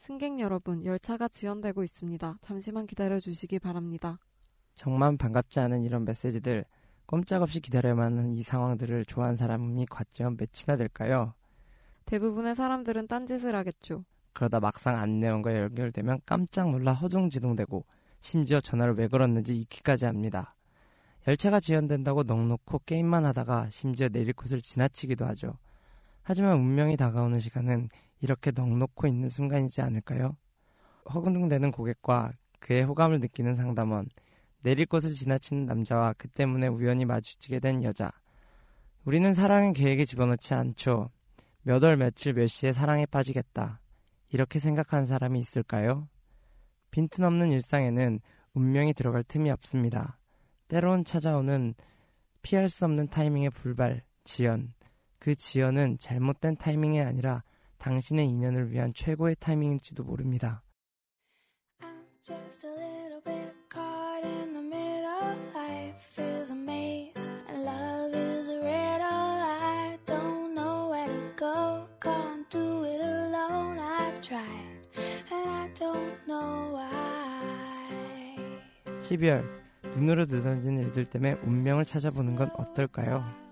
승객 여러분, 열차가 지연되고 있습니다. 잠시만 기다려 주시기 바랍니다. 정말 반갑지 않은 이런 메시지들, 꼼짝없이 기다려야만 하는 이 상황들을 좋아하는 사람이 과연 몇이나 될까요? 대부분의 사람들은 딴짓을 하겠죠. 그러다 막상 안내원과 연결되면 깜짝 놀라 허둥지둥대고 심지어 전화를 왜 걸었는지 잊기까지 합니다. 열차가 지연된다고 넉놓고 게임만 하다가 심지어 내릴 곳을 지나치기도 하죠. 하지만 운명이 다가오는 시간은 이렇게 넉놓고 있는 순간이지 않을까요? 허둥대는 고객과 그의 호감을 느끼는 상담원, 내릴 곳을 지나치는 남자와 그 때문에 우연히 마주치게 된 여자. 우리는 사랑의 계획에 집어넣지 않죠. 몇 월 며칠 몇 시에 사랑에 빠지겠다. 이렇게 생각하는 사람이 있을까요? 빈틈없는 일상에는 운명이 들어갈 틈이 없습니다. 때론 찾아오는 피할 수 없는 타이밍의 불발, 지연. 그 지연은 잘못된 타이밍이 아니라 당신의 인연을 위한 최고의 타이밍일지도 모릅니다. I'm just a little bit caught in the middle. Life is a maze and love is a riddle. I don't know where to go. Can't do it alone. I've tried and I don't know why. 12월 눈으로 느껴진 일들 때문에 운명을 찾아보는 건 어떨까요?